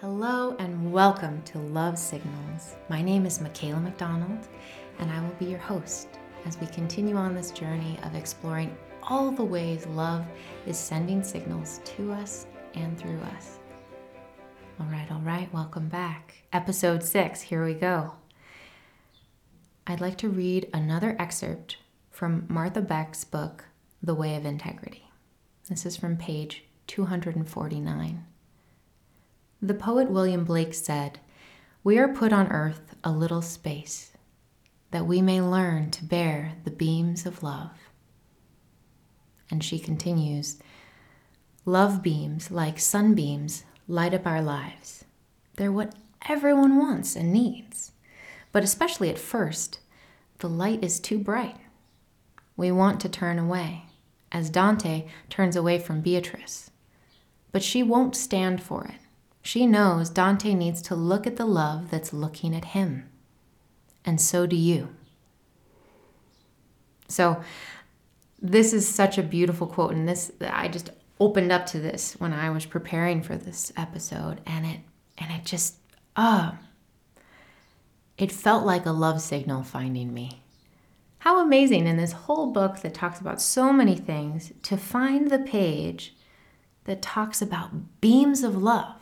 Hello and welcome to Love Signals. My name is Makayla McDonald, and I will be your host as we continue on this journey of exploring all the ways love is sending signals to us and through us. All right, all right, welcome back. Episode six, here we go. I'd like to read another excerpt from Martha Beck's book, The Way of Integrity. This is from page 249. The poet William Blake said, We are put on earth a little space, that we may learn to bear the beams of love. And she continues, Love beams, like sunbeams, light up our lives. They're what everyone wants and needs. But especially at first, the light is too bright. We want to turn away, as Dante turns away from Beatrice. But she won't stand for it. She knows Dante needs to look at the love that's looking at him. And so do you. So, this is such a beautiful quote, and this I just opened up to this when I was preparing for this episode, and it and it just ah, it felt like a love signal finding me. How amazing in this whole book that talks about so many things to find the page that talks about beams of love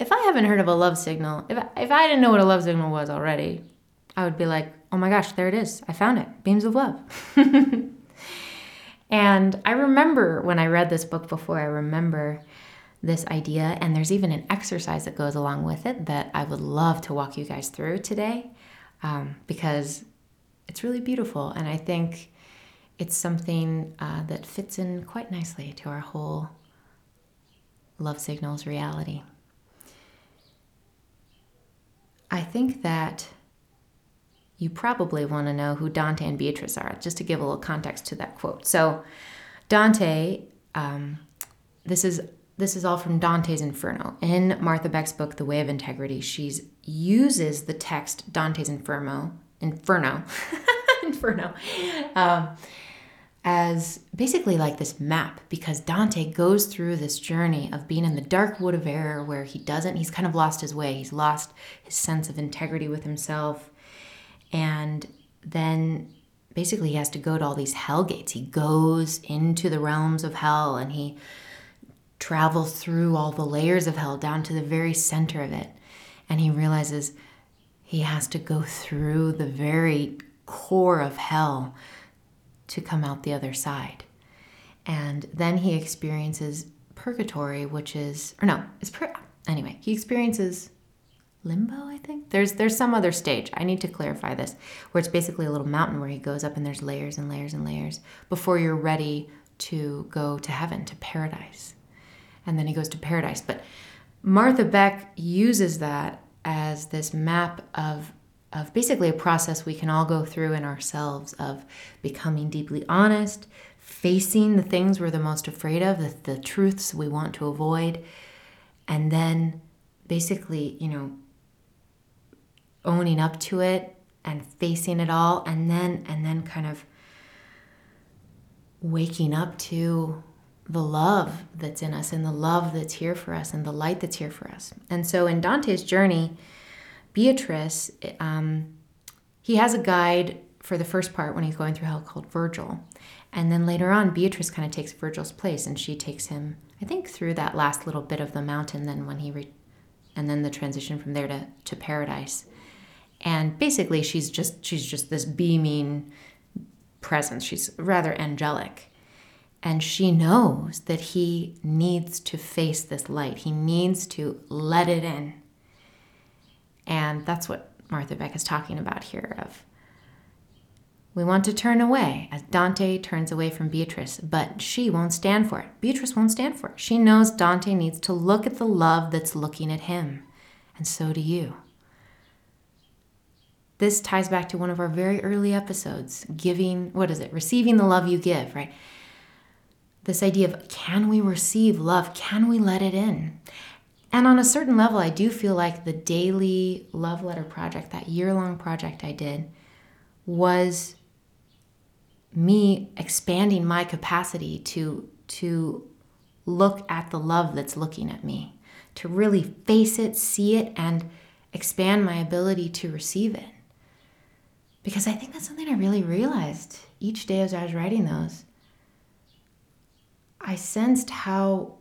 if I haven't heard of a love signal, if I, if I didn't know what a love signal was already, I would be like, oh my gosh, there it is. I found it. Beams of love. and I remember when I read this book before, I remember this idea, and there's even an exercise that goes along with it that I would love to walk you guys through today um, because it's really beautiful. And I think it's something uh, that fits in quite nicely to our whole love signals reality. I think that you probably want to know who Dante and Beatrice are, just to give a little context to that quote. So, Dante, um, this is this is all from Dante's Inferno. In Martha Beck's book, The Way of Integrity, she uses the text Dante's Inferno, Inferno, Inferno, um, as basically like this map because Dante goes through this journey of being in the dark wood of error where he doesn't, he's kind of lost his way. He's lost his sense of integrity with himself. And then basically he has to go to all these hell gates. He goes into the realms of hell and he travels through all the layers of hell down to the very center of it. And he realizes he has to go through the very core of hell to come out the other side. And then he experiences purgatory, which is, or no, it's, pur- anyway, he experiences limbo i think? There's there's some other stage. I need to clarify this where it's basically a little mountain where he goes up and there's layers and layers and layers before you're ready to go to heaven to paradise. And then he goes to paradise. But martha beck uses that as this map of of basically a process we can all go through in ourselves of becoming deeply honest, facing the things we're the most afraid of, the, the truths we want to avoid, and then basically, you know, owning up to it and facing it all and then and then kind of waking up to the love that's in us and the love that's here for us and the light that's here for us. And so in Dante's journey, Beatrice, um, he has a guide for the first part when he's going through hell called Virgil. And then later on, Beatrice kind of takes Virgil's place and she takes him, I think, through that last little bit of the mountain, then when he, re- and then the transition from there to, to paradise. And basically, she's just, she's just this beaming presence. She's rather angelic. And she knows that he needs to face this light. He needs to let it in. And that's what Martha Beck is talking about here of we want to turn away as Dante turns away from Beatrice, but she won't stand for it. Beatrice won't stand for it. She knows Dante needs to look at the love that's looking at him, and so do you. This ties back to one of our very early episodes giving, what is it? Receiving the love you give, right? This idea of can we receive love? Can we let it in? And on a certain level, I do feel like the daily love letter project, that year long project I did, was me expanding my capacity to, to look at the love that's looking at me, to really face it, see it, and expand my ability to receive it. Because I think that's something I really realized each day as I was writing those. I sensed how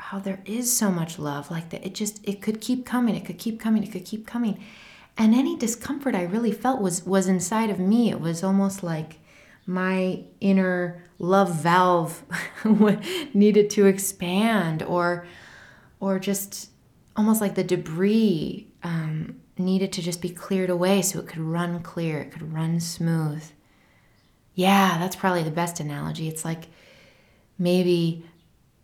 how there is so much love like that it just it could keep coming it could keep coming it could keep coming. And any discomfort i really felt was was inside of me. It was almost like my inner love valve needed to expand or or just almost like the debris um, needed to just be cleared away so it could run clear it could run smooth. Yeah that's probably the best analogy. It's like maybe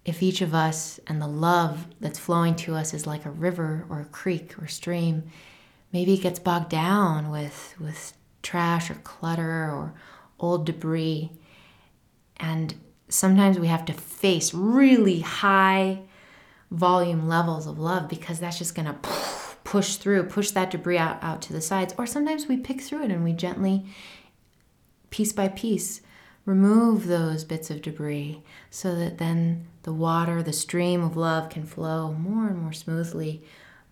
if each of us and the love that's flowing to us is like a river or a creek or stream, maybe it gets bogged down with, with trash or clutter or old debris. And sometimes we have to face really high volume levels of love because that's just going to push through, push that debris out, out to the sides. Or sometimes we pick through it and we gently, piece by piece, remove those bits of debris so that then the water, the stream of love can flow more and more smoothly,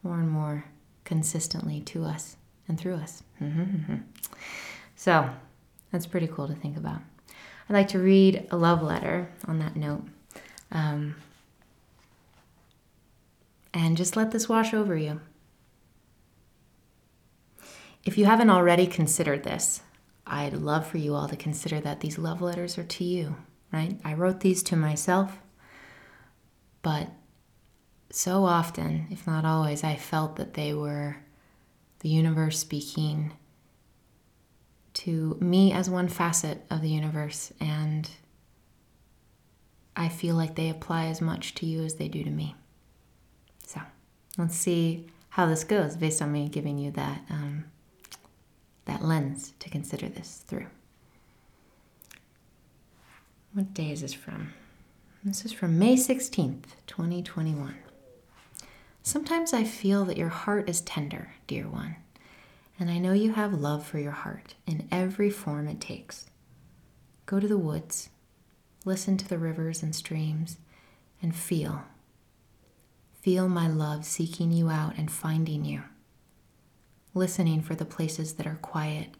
more and more consistently to us and through us. Mm-hmm. So that's pretty cool to think about. I'd like to read a love letter on that note. Um, and just let this wash over you. If you haven't already considered this, I'd love for you all to consider that these love letters are to you, right? I wrote these to myself, but so often, if not always, I felt that they were the universe speaking to me as one facet of the universe, and I feel like they apply as much to you as they do to me. So let's see how this goes based on me giving you that um, that lens to consider this through. What day is this from? This is from May 16th, 2021. Sometimes I feel that your heart is tender, dear one, and I know you have love for your heart in every form it takes. Go to the woods, listen to the rivers and streams, and feel. Feel my love seeking you out and finding you listening for the places that are quiet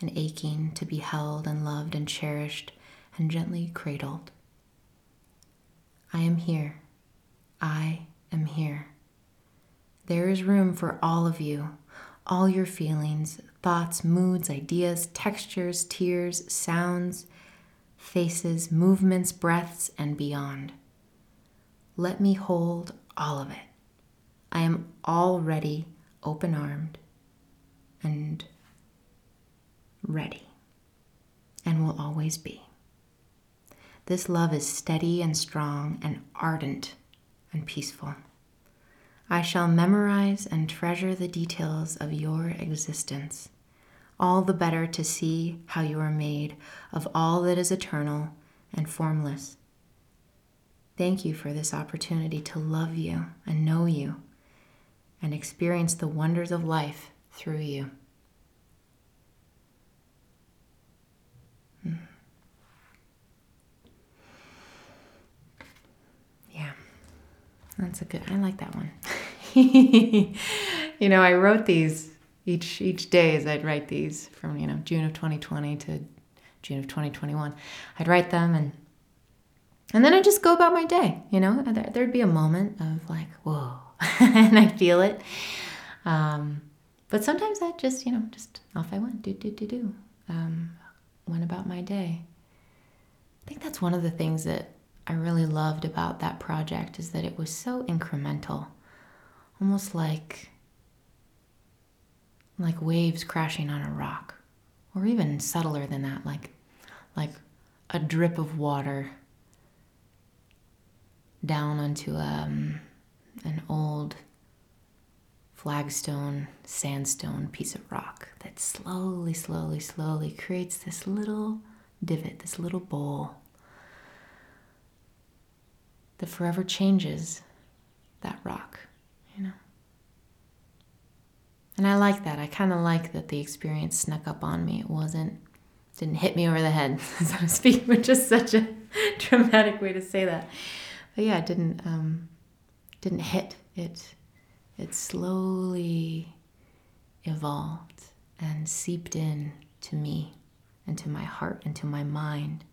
and aching to be held and loved and cherished and gently cradled. I am here. I am here. There is room for all of you, all your feelings, thoughts, moods, ideas, textures, tears, sounds, faces, movements, breaths, and beyond. Let me hold all of it. I am already open armed and ready and will always be. This love is steady and strong and ardent and peaceful. I shall memorize and treasure the details of your existence, all the better to see how you are made of all that is eternal and formless. Thank you for this opportunity to love you and know you and experience the wonders of life through you. Hmm. Yeah, that's a good. I like that one. you know, I wrote these each each day as I'd write these from you know June of 2020 to June of 2021. I'd write them and and then I just go about my day. You know, there'd be a moment of like whoa, and I'd feel it. Um, but sometimes I just, you know, just off I went, do, do, do, do. Um, went about my day. I think that's one of the things that I really loved about that project is that it was so incremental, almost like like waves crashing on a rock, or even subtler than that, like like a drip of water down onto um, an old flagstone, sandstone piece of rock that slowly, slowly, slowly creates this little divot, this little bowl that forever changes that rock, you know. And I like that. I kind of like that the experience snuck up on me. It wasn't, didn't hit me over the head, so to speak, which is such a dramatic way to say that. But yeah, it didn't, um, didn't hit. It it slowly evolved and seeped in to me and to my heart and to my mind.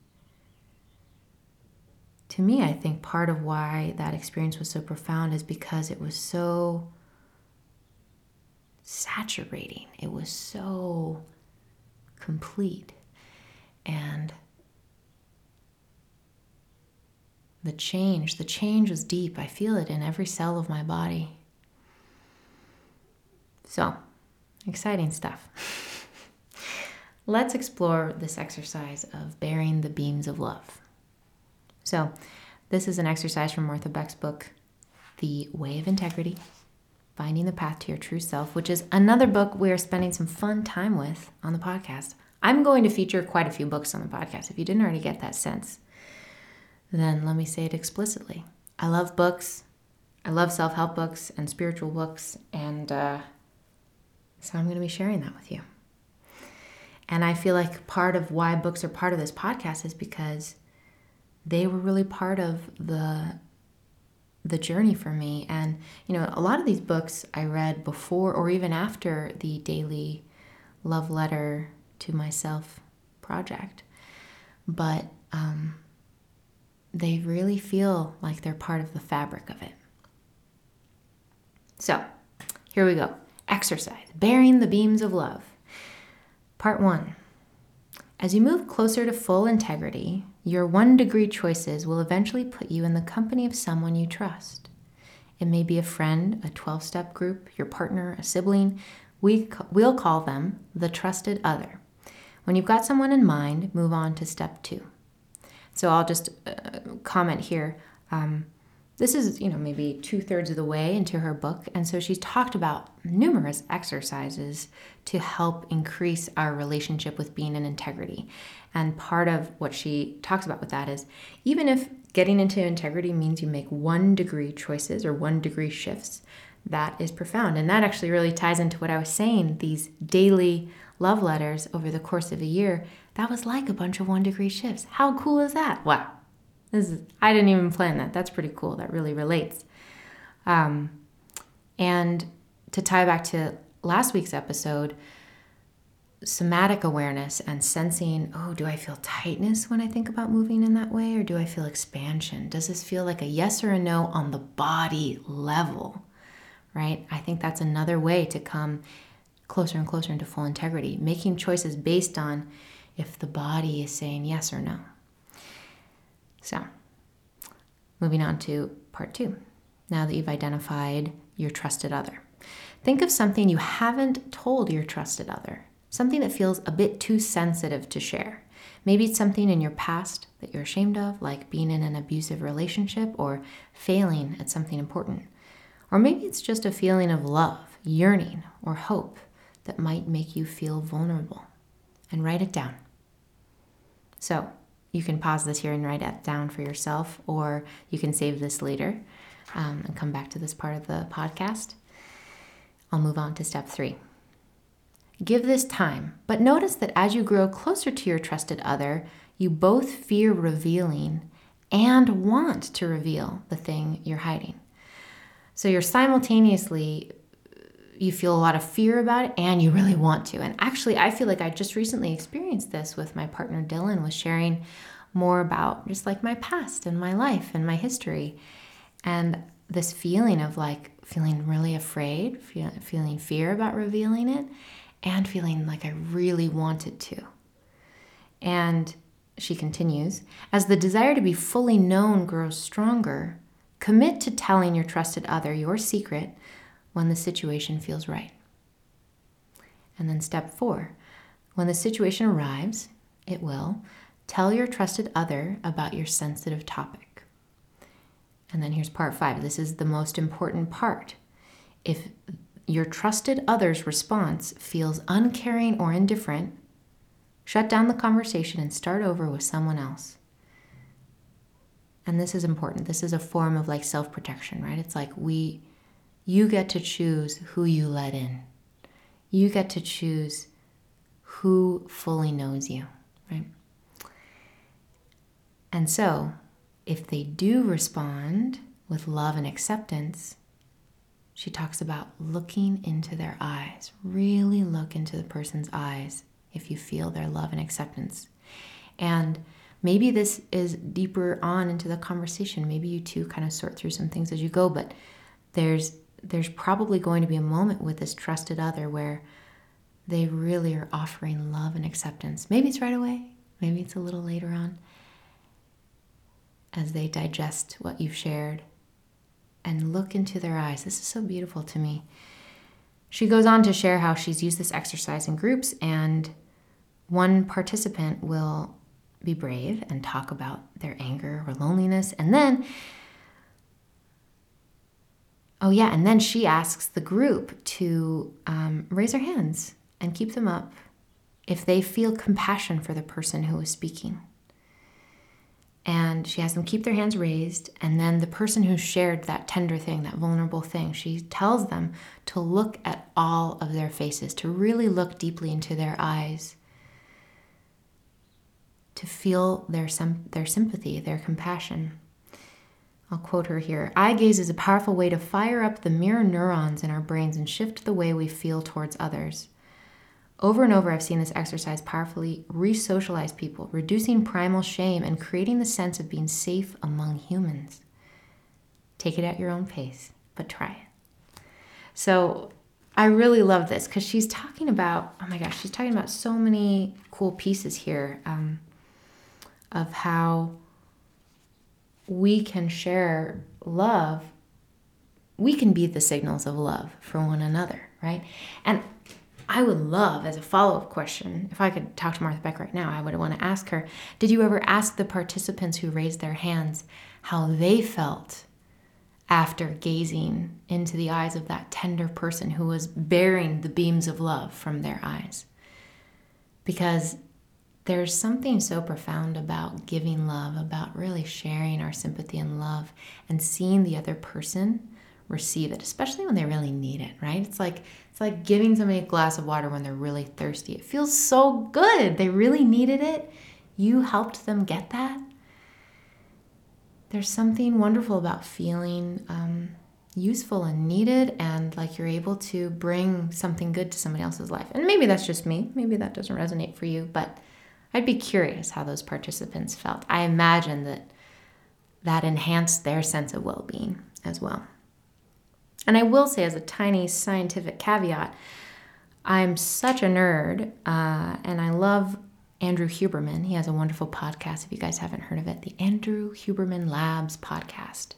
To me, I think part of why that experience was so profound is because it was so saturating. It was so complete. And the change, the change was deep. I feel it in every cell of my body. So, exciting stuff. Let's explore this exercise of bearing the beams of love. So, this is an exercise from Martha Beck's book, The Way of Integrity Finding the Path to Your True Self, which is another book we are spending some fun time with on the podcast. I'm going to feature quite a few books on the podcast. If you didn't already get that sense, then let me say it explicitly. I love books. I love self help books and spiritual books, and uh, so I'm going to be sharing that with you. And I feel like part of why books are part of this podcast is because they were really part of the the journey for me. And, you know, a lot of these books I read before or even after the daily love letter to myself project. But um, they really feel like they're part of the fabric of it. So, here we go exercise, bearing the beams of love. Part one. As you move closer to full integrity, your one degree choices will eventually put you in the company of someone you trust. It may be a friend, a 12 step group, your partner, a sibling. We, we'll call them the trusted other. When you've got someone in mind, move on to step two. So I'll just uh, comment here. Um, this is, you know, maybe two thirds of the way into her book. And so she's talked about numerous exercises to help increase our relationship with being in integrity. And part of what she talks about with that is even if getting into integrity means you make one degree choices or one degree shifts, that is profound. And that actually really ties into what I was saying these daily love letters over the course of a year. That was like a bunch of one degree shifts. How cool is that? Wow. This is, I didn't even plan that. That's pretty cool. That really relates. Um, and to tie back to last week's episode, somatic awareness and sensing, oh, do I feel tightness when I think about moving in that way, or do I feel expansion? Does this feel like a yes or a no on the body level? Right? I think that's another way to come closer and closer into full integrity, making choices based on if the body is saying yes or no. So, moving on to part two. Now that you've identified your trusted other, think of something you haven't told your trusted other, something that feels a bit too sensitive to share. Maybe it's something in your past that you're ashamed of, like being in an abusive relationship or failing at something important. Or maybe it's just a feeling of love, yearning, or hope that might make you feel vulnerable. And write it down. So, you can pause this here and write it down for yourself, or you can save this later um, and come back to this part of the podcast. I'll move on to step three. Give this time, but notice that as you grow closer to your trusted other, you both fear revealing and want to reveal the thing you're hiding. So you're simultaneously you feel a lot of fear about it and you really want to. And actually, I feel like I just recently experienced this with my partner Dylan was sharing more about just like my past and my life and my history. And this feeling of like feeling really afraid, feel, feeling fear about revealing it, and feeling like I really wanted to. And she continues, as the desire to be fully known grows stronger, commit to telling your trusted other your secret when the situation feels right. And then step four when the situation arrives, it will, tell your trusted other about your sensitive topic. And then here's part five this is the most important part. If your trusted other's response feels uncaring or indifferent, shut down the conversation and start over with someone else. And this is important. This is a form of like self protection, right? It's like we you get to choose who you let in. You get to choose who fully knows you, right? And so, if they do respond with love and acceptance, she talks about looking into their eyes. Really look into the person's eyes if you feel their love and acceptance. And maybe this is deeper on into the conversation. Maybe you two kind of sort through some things as you go, but there's there's probably going to be a moment with this trusted other where they really are offering love and acceptance. Maybe it's right away, maybe it's a little later on as they digest what you've shared and look into their eyes. This is so beautiful to me. She goes on to share how she's used this exercise in groups, and one participant will be brave and talk about their anger or loneliness, and then Oh, yeah. And then she asks the group to um, raise their hands and keep them up if they feel compassion for the person who is speaking. And she has them keep their hands raised. And then the person who shared that tender thing, that vulnerable thing, she tells them to look at all of their faces, to really look deeply into their eyes, to feel their, their sympathy, their compassion. I'll quote her here Eye gaze is a powerful way to fire up the mirror neurons in our brains and shift the way we feel towards others. Over and over, I've seen this exercise powerfully re socialize people, reducing primal shame and creating the sense of being safe among humans. Take it at your own pace, but try it. So, I really love this because she's talking about, oh my gosh, she's talking about so many cool pieces here um, of how we can share love, we can be the signals of love for one another, right? And I would love, as a follow up question, if I could talk to Martha Beck right now, I would want to ask her Did you ever ask the participants who raised their hands how they felt after gazing into the eyes of that tender person who was bearing the beams of love from their eyes? Because there's something so profound about giving love, about really sharing our sympathy and love and seeing the other person receive it, especially when they really need it, right? It's like it's like giving somebody a glass of water when they're really thirsty. It feels so good. They really needed it. You helped them get that. There's something wonderful about feeling um, useful and needed and like you're able to bring something good to somebody else's life. And maybe that's just me. Maybe that doesn't resonate for you, but I'd be curious how those participants felt. I imagine that that enhanced their sense of well being as well. And I will say, as a tiny scientific caveat, I'm such a nerd uh, and I love Andrew Huberman. He has a wonderful podcast, if you guys haven't heard of it, the Andrew Huberman Labs podcast.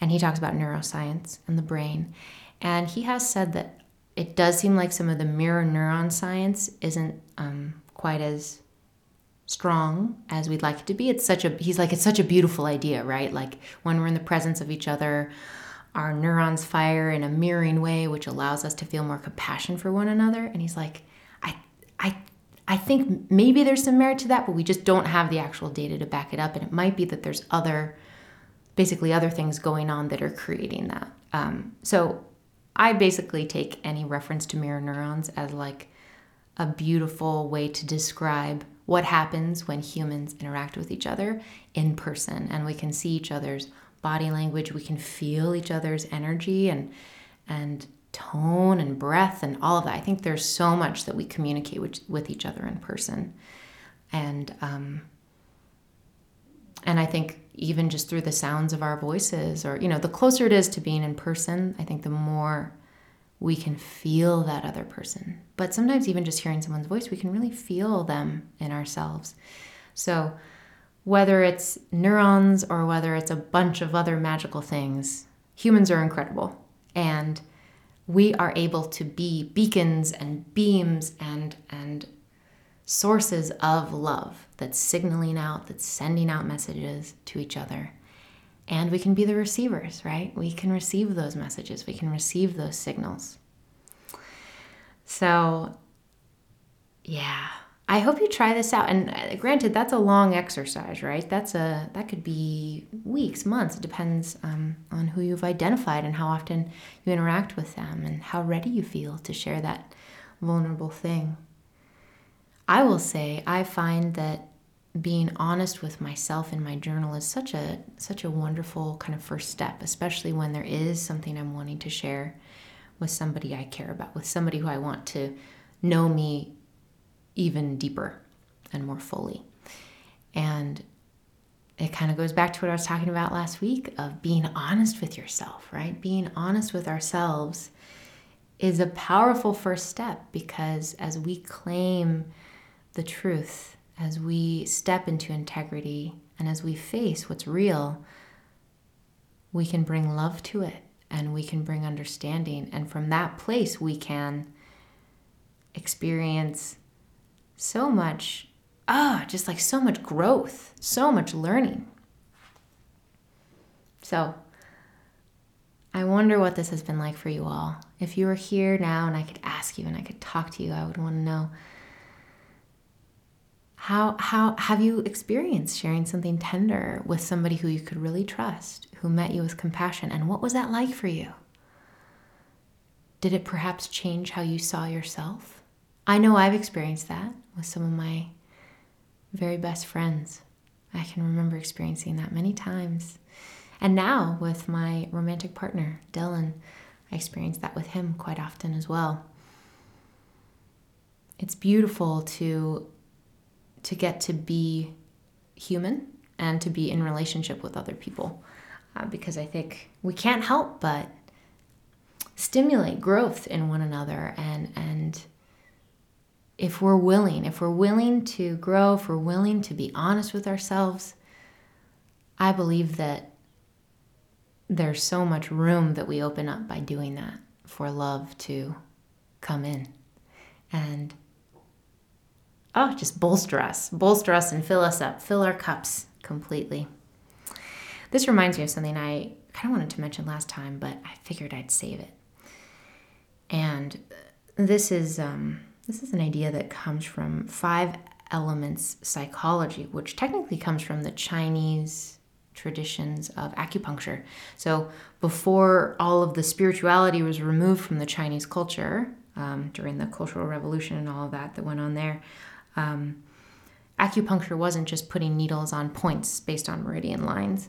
And he talks about neuroscience and the brain. And he has said that it does seem like some of the mirror neuron science isn't um, quite as strong as we'd like it to be. It's such a he's like it's such a beautiful idea, right? Like when we're in the presence of each other, our neurons fire in a mirroring way which allows us to feel more compassion for one another and he's like I I I think maybe there's some merit to that, but we just don't have the actual data to back it up and it might be that there's other basically other things going on that are creating that. Um, so I basically take any reference to mirror neurons as like a beautiful way to describe what happens when humans interact with each other in person. And we can see each other's body language we can feel each other's energy and and tone and breath and all of that. I think there's so much that we communicate with, with each other in person. And um, and i think even just through the sounds of our voices or you know the closer it is to being in person i think the more we can feel that other person. But sometimes, even just hearing someone's voice, we can really feel them in ourselves. So, whether it's neurons or whether it's a bunch of other magical things, humans are incredible. And we are able to be beacons and beams and, and sources of love that's signaling out, that's sending out messages to each other. And we can be the receivers, right? We can receive those messages, we can receive those signals. So, yeah. I hope you try this out. And uh, granted, that's a long exercise, right? That's a that could be weeks, months. It depends um, on who you've identified and how often you interact with them and how ready you feel to share that vulnerable thing. I will say, I find that being honest with myself in my journal is such a such a wonderful kind of first step, especially when there is something I'm wanting to share with somebody I care about, with somebody who I want to know me even deeper and more fully. And it kind of goes back to what I was talking about last week of being honest with yourself, right? Being honest with ourselves is a powerful first step because as we claim the truth, as we step into integrity, and as we face what's real, we can bring love to it and we can bring understanding. And from that place, we can experience so much, ah, just like so much growth, so much learning. So, I wonder what this has been like for you all. If you were here now and I could ask you and I could talk to you, I would want to know how how have you experienced sharing something tender with somebody who you could really trust, who met you with compassion, and what was that like for you? Did it perhaps change how you saw yourself? I know I've experienced that with some of my very best friends. I can remember experiencing that many times. And now with my romantic partner, Dylan, I experience that with him quite often as well. It's beautiful to to get to be human and to be in relationship with other people. Uh, because I think we can't help but stimulate growth in one another and and if we're willing, if we're willing to grow, if we're willing to be honest with ourselves, I believe that there's so much room that we open up by doing that for love to come in. And oh just bolster us bolster us and fill us up. Fill our cups completely. This reminds me of something i kind of wanted to mention last time but i figured i'd save it. And this is um, this is an idea that comes from five elements psychology which technically comes from the chinese traditions of acupuncture. So, before all of the spirituality was removed from the Chinese culture um, during the Cultural Revolution and all of that that went on there, um, acupuncture wasn't just putting needles on points based on meridian lines.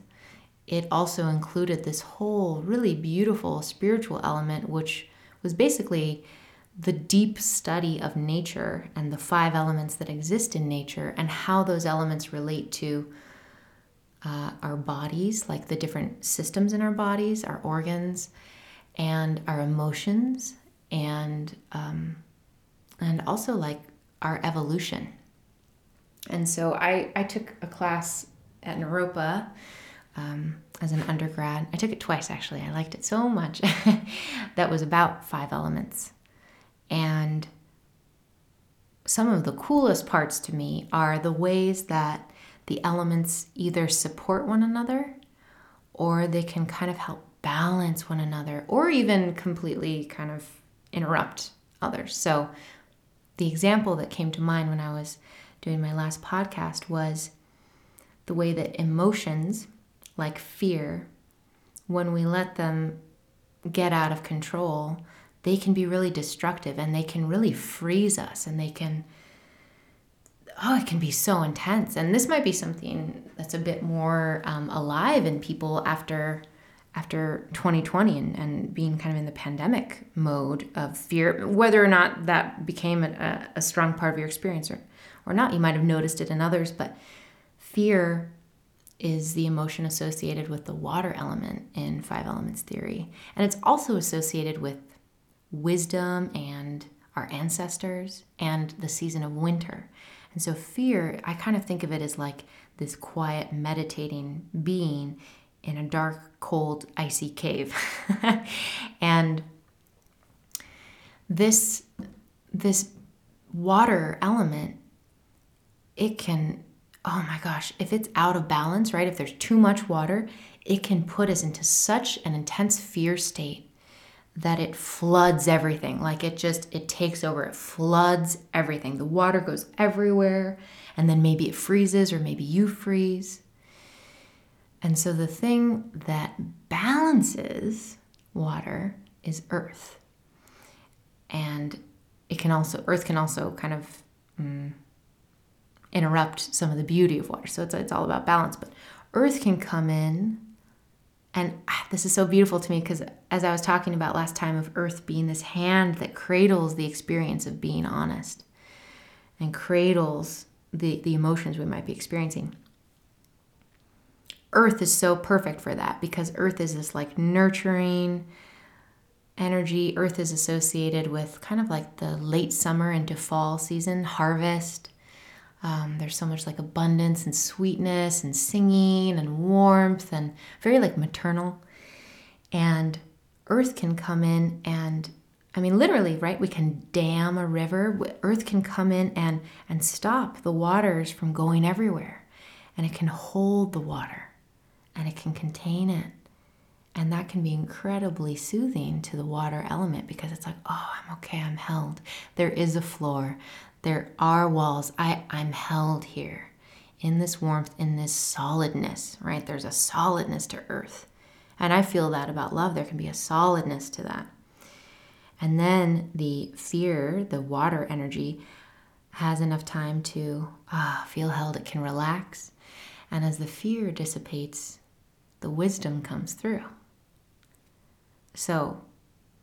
It also included this whole really beautiful spiritual element, which was basically the deep study of nature and the five elements that exist in nature and how those elements relate to uh, our bodies, like the different systems in our bodies, our organs, and our emotions, and um, and also like our evolution. And so I, I took a class at Naropa um, as an undergrad. I took it twice actually. I liked it so much. that was about five elements. And some of the coolest parts to me are the ways that the elements either support one another or they can kind of help balance one another or even completely kind of interrupt others. So, the example that came to mind when I was doing my last podcast was the way that emotions, like fear, when we let them get out of control, they can be really destructive and they can really freeze us and they can oh, it can be so intense. And this might be something that's a bit more um, alive in people after after 2020 and, and being kind of in the pandemic mode of fear, whether or not that became a, a strong part of your experience or, or not, you might have noticed it in others, but fear is the emotion associated with the water element in five elements theory. And it's also associated with wisdom and our ancestors and the season of winter. And so, fear, I kind of think of it as like this quiet, meditating being in a dark, cold, icy cave. and this, this water element, it can, oh my gosh, if it's out of balance, right? If there's too much water, it can put us into such an intense fear state that it floods everything like it just it takes over it floods everything the water goes everywhere and then maybe it freezes or maybe you freeze and so the thing that balances water is earth and it can also earth can also kind of mm, interrupt some of the beauty of water. So it's, it's all about balance. But earth can come in, and ah, this is so beautiful to me because as I was talking about last time of earth being this hand that cradles the experience of being honest and cradles the, the emotions we might be experiencing. Earth is so perfect for that because Earth is this like nurturing energy. Earth is associated with kind of like the late summer into fall season, harvest. Um, there's so much like abundance and sweetness and singing and warmth and very like maternal. And Earth can come in and I mean, literally, right? We can dam a river. Earth can come in and, and stop the waters from going everywhere. And it can hold the water and it can contain it. And that can be incredibly soothing to the water element because it's like, oh, I'm okay, I'm held. There is a floor, there are walls. I, I'm held here in this warmth, in this solidness, right? There's a solidness to earth. And I feel that about love. There can be a solidness to that. And then the fear, the water energy, has enough time to ah, feel held. It can relax. And as the fear dissipates, the wisdom comes through. So,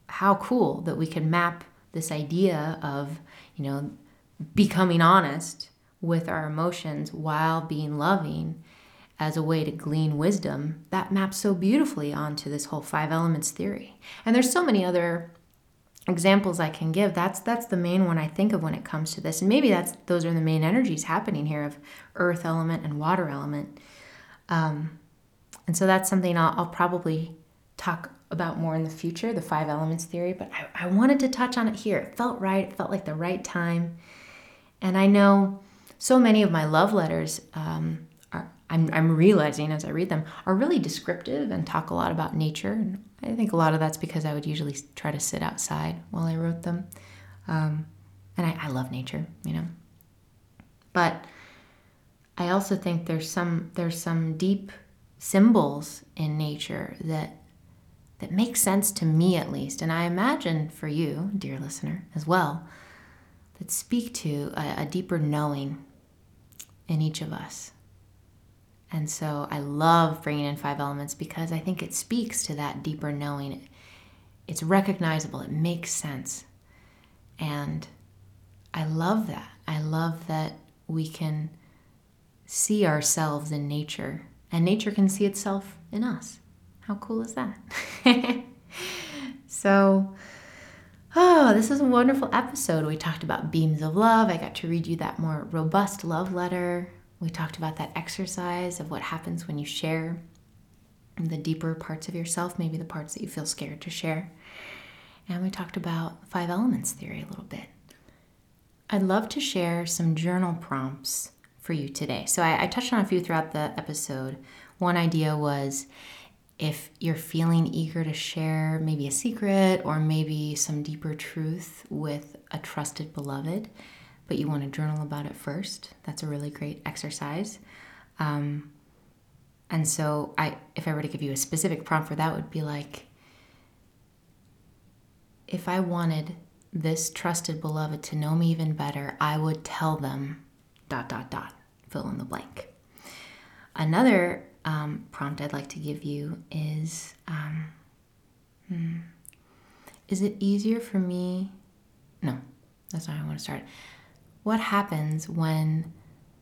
how cool that we can map this idea of, you know, becoming honest with our emotions while being loving as a way to glean wisdom that maps so beautifully onto this whole five elements theory. And there's so many other examples i can give. That's that's the main one i think of when it comes to this. And maybe that's those are the main energies happening here of earth element and water element. Um, and so that's something I'll, I'll, probably talk about more in the future the five elements theory but I, I wanted to touch on it here it felt right it felt like the right time and I know so many of my love letters um, are, I'm, I'm realizing as I read them, are really descriptive and talk a lot about nature. And I think a lot of that's because I would usually try to sit outside while I wrote them. Um, and I, I love nature, you know. But I also think there's some there's some deep symbols in nature that that make sense to me at least, and I imagine for you, dear listener, as well that speak to a, a deeper knowing in each of us. And so I love bringing in five elements because I think it speaks to that deeper knowing. It's recognizable, it makes sense. And I love that. I love that we can see ourselves in nature and nature can see itself in us. How cool is that? so, Oh, this is a wonderful episode. We talked about beams of love. I got to read you that more robust love letter. We talked about that exercise of what happens when you share the deeper parts of yourself, maybe the parts that you feel scared to share. And we talked about five elements theory a little bit. I'd love to share some journal prompts for you today. So I, I touched on a few throughout the episode. One idea was if you're feeling eager to share maybe a secret or maybe some deeper truth with a trusted beloved, but you want to journal about it first, that's a really great exercise. Um, and so, I, if I were to give you a specific prompt for that, would be like, if I wanted this trusted beloved to know me even better, I would tell them dot dot dot, fill in the blank. Another um, prompt I'd like to give you is um, hmm, Is it easier for me? No, that's not how I want to start. What happens when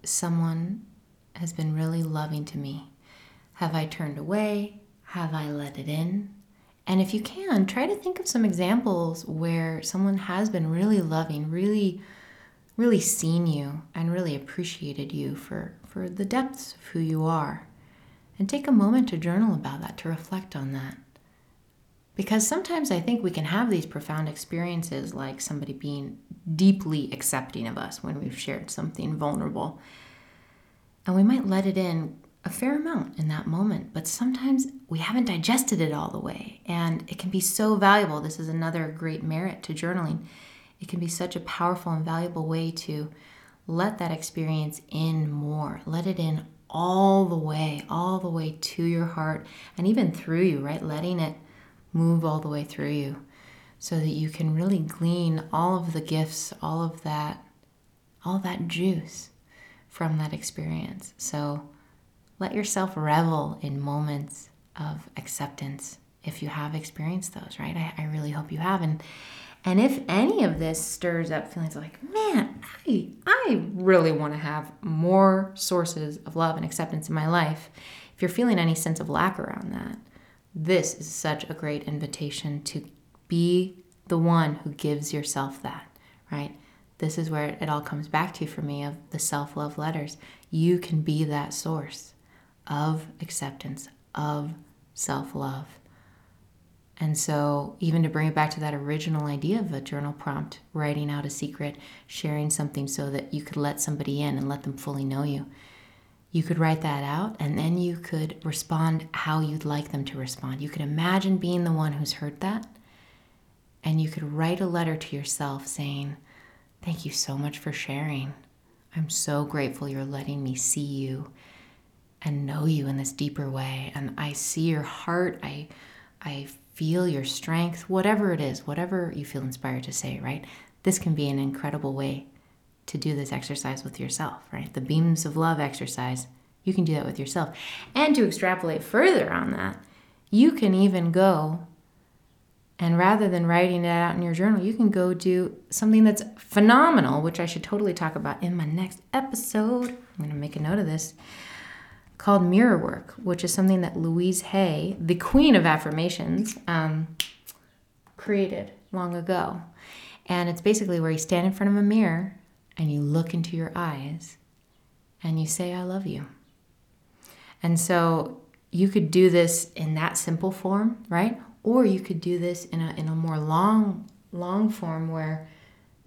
someone has been really loving to me? Have I turned away? Have I let it in? And if you can, try to think of some examples where someone has been really loving, really, really seen you, and really appreciated you for, for the depths of who you are. And take a moment to journal about that, to reflect on that. Because sometimes I think we can have these profound experiences like somebody being deeply accepting of us when we've shared something vulnerable. And we might let it in a fair amount in that moment, but sometimes we haven't digested it all the way. And it can be so valuable. This is another great merit to journaling. It can be such a powerful and valuable way to let that experience in more, let it in all the way, all the way to your heart and even through you, right? Letting it move all the way through you so that you can really glean all of the gifts, all of that, all that juice from that experience. So let yourself revel in moments of acceptance if you have experienced those, right? I, I really hope you have. And, and if any of this stirs up feelings like, man, I, I really want to have more sources of love and acceptance in my life, if you're feeling any sense of lack around that, this is such a great invitation to be the one who gives yourself that, right? This is where it all comes back to for me of the self love letters. You can be that source of acceptance, of self love. And so, even to bring it back to that original idea of a journal prompt, writing out a secret, sharing something so that you could let somebody in and let them fully know you, you could write that out and then you could respond how you'd like them to respond. You could imagine being the one who's heard that, and you could write a letter to yourself saying, Thank you so much for sharing. I'm so grateful you're letting me see you and know you in this deeper way. And I see your heart. I, I feel your strength, whatever it is, whatever you feel inspired to say, right? This can be an incredible way to do this exercise with yourself, right? The beams of love exercise. You can do that with yourself. And to extrapolate further on that, you can even go and rather than writing it out in your journal, you can go do something that's phenomenal, which I should totally talk about in my next episode. I'm going to make a note of this called mirror work, which is something that Louise Hay, the queen of affirmations, um, created long ago. And it's basically where you stand in front of a mirror and you look into your eyes and you say, I love you. And so you could do this in that simple form, right? Or you could do this in a, in a more long, long form where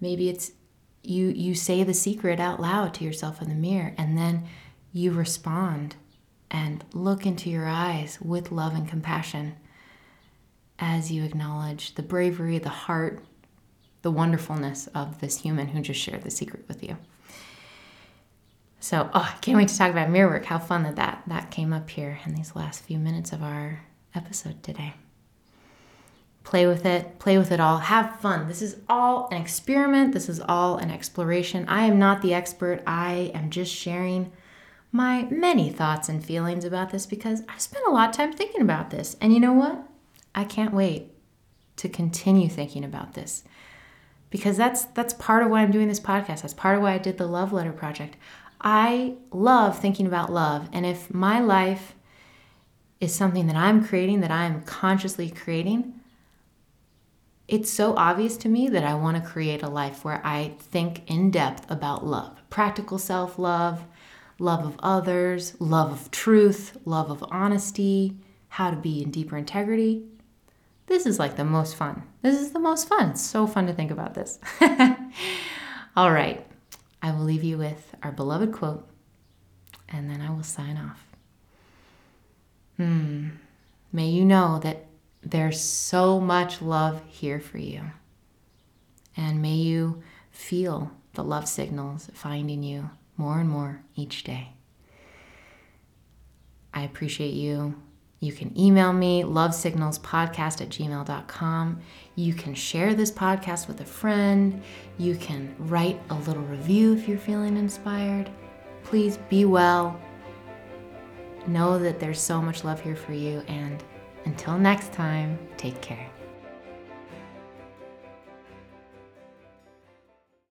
maybe it's you you say the secret out loud to yourself in the mirror and then you respond and look into your eyes with love and compassion as you acknowledge the bravery, the heart, the wonderfulness of this human who just shared the secret with you. So, oh, I can't wait to talk about mirror work. How fun that, that that came up here in these last few minutes of our episode today. Play with it, play with it all, have fun. This is all an experiment, this is all an exploration. I am not the expert, I am just sharing my many thoughts and feelings about this because I spent a lot of time thinking about this. And you know what? I can't wait to continue thinking about this. Because that's that's part of why I'm doing this podcast. That's part of why I did the love letter project. I love thinking about love. And if my life is something that I'm creating, that I'm consciously creating, it's so obvious to me that I want to create a life where I think in depth about love, practical self love, love of others, love of truth, love of honesty, how to be in deeper integrity. This is like the most fun. This is the most fun. It's so fun to think about this. All right, I will leave you with our beloved quote and then I will sign off. Hmm. May you know that there's so much love here for you. And may you feel the love signals finding you more and more each day. I appreciate you. You can email me, lovesignalspodcast at gmail.com. You can share this podcast with a friend. You can write a little review if you're feeling inspired. Please be well. Know that there's so much love here for you. And until next time, take care.